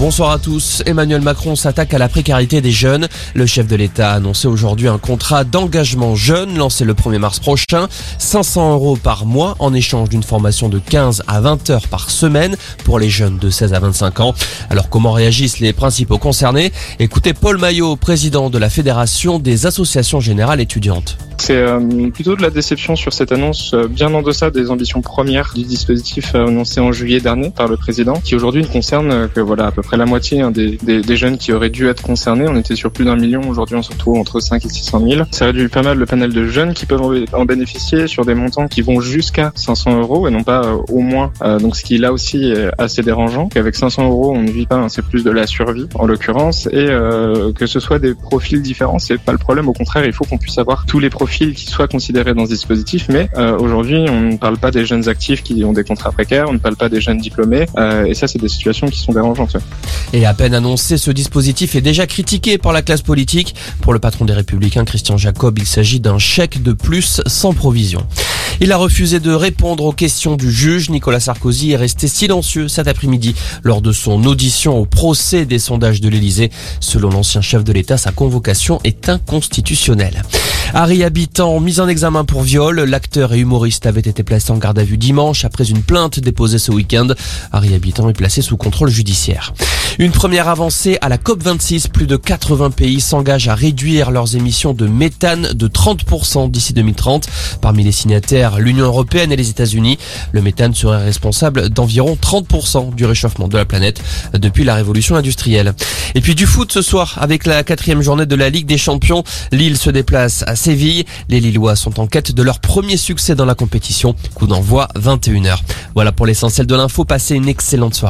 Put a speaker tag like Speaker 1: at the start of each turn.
Speaker 1: Bonsoir à tous. Emmanuel Macron s'attaque à la précarité des jeunes. Le chef de l'État a annoncé aujourd'hui un contrat d'engagement jeune lancé le 1er mars prochain. 500 euros par mois en échange d'une formation de 15 à 20 heures par semaine pour les jeunes de 16 à 25 ans. Alors comment réagissent les principaux concernés? Écoutez Paul Maillot, président de la Fédération des associations générales étudiantes.
Speaker 2: C'est euh, plutôt de la déception sur cette annonce, euh, bien en deçà des ambitions premières du dispositif euh, annoncé en juillet dernier par le président, qui aujourd'hui ne concerne que voilà à peu près la moitié hein, des, des, des, jeunes qui auraient dû être concernés. On était sur plus d'un million, aujourd'hui on se retrouve entre 5 et 600 000. Ça réduit pas mal le panel de jeunes qui peuvent en bénéficier sur des montants qui vont jusqu'à 500 euros et non pas au moins. donc ce qui là aussi est assez dérangeant, qu'avec 500 euros on ne vit pas, hein, c'est plus de la survie en l'occurrence, et que ce soit des profils différents, c'est pas le problème. Au contraire, il faut qu'on puisse avoir tous les profils qui soient considérés dans ce dispositif, mais euh, aujourd'hui, on ne parle pas des jeunes actifs qui ont des contrats précaires, on ne parle pas des jeunes diplômés, euh, et ça, c'est des situations qui sont dérangeantes.
Speaker 1: Et à peine annoncé, ce dispositif est déjà critiqué par la classe politique. Pour le patron des Républicains, Christian Jacob, il s'agit d'un chèque de plus sans provision. Il a refusé de répondre aux questions du juge. Nicolas Sarkozy est resté silencieux cet après-midi lors de son audition au procès des sondages de l'Élysée. Selon l'ancien chef de l'État, sa convocation est inconstitutionnelle. Harry Habitant, mis en examen pour viol. L'acteur et humoriste avait été placé en garde à vue dimanche après une plainte déposée ce week-end. Harry Habitant est placé sous contrôle judiciaire. Une première avancée à la COP26. Plus de 80 pays s'engagent à réduire leurs émissions de méthane de 30% d'ici 2030. Parmi les signataires, l'Union européenne et les États-Unis. Le méthane serait responsable d'environ 30% du réchauffement de la planète depuis la révolution industrielle. Et puis du foot ce soir avec la quatrième journée de la Ligue des Champions. Lille se déplace à Séville. Les Lillois sont en quête de leur premier succès dans la compétition. Coup d'envoi 21h. Voilà pour l'essentiel de l'info. Passez une excellente soirée.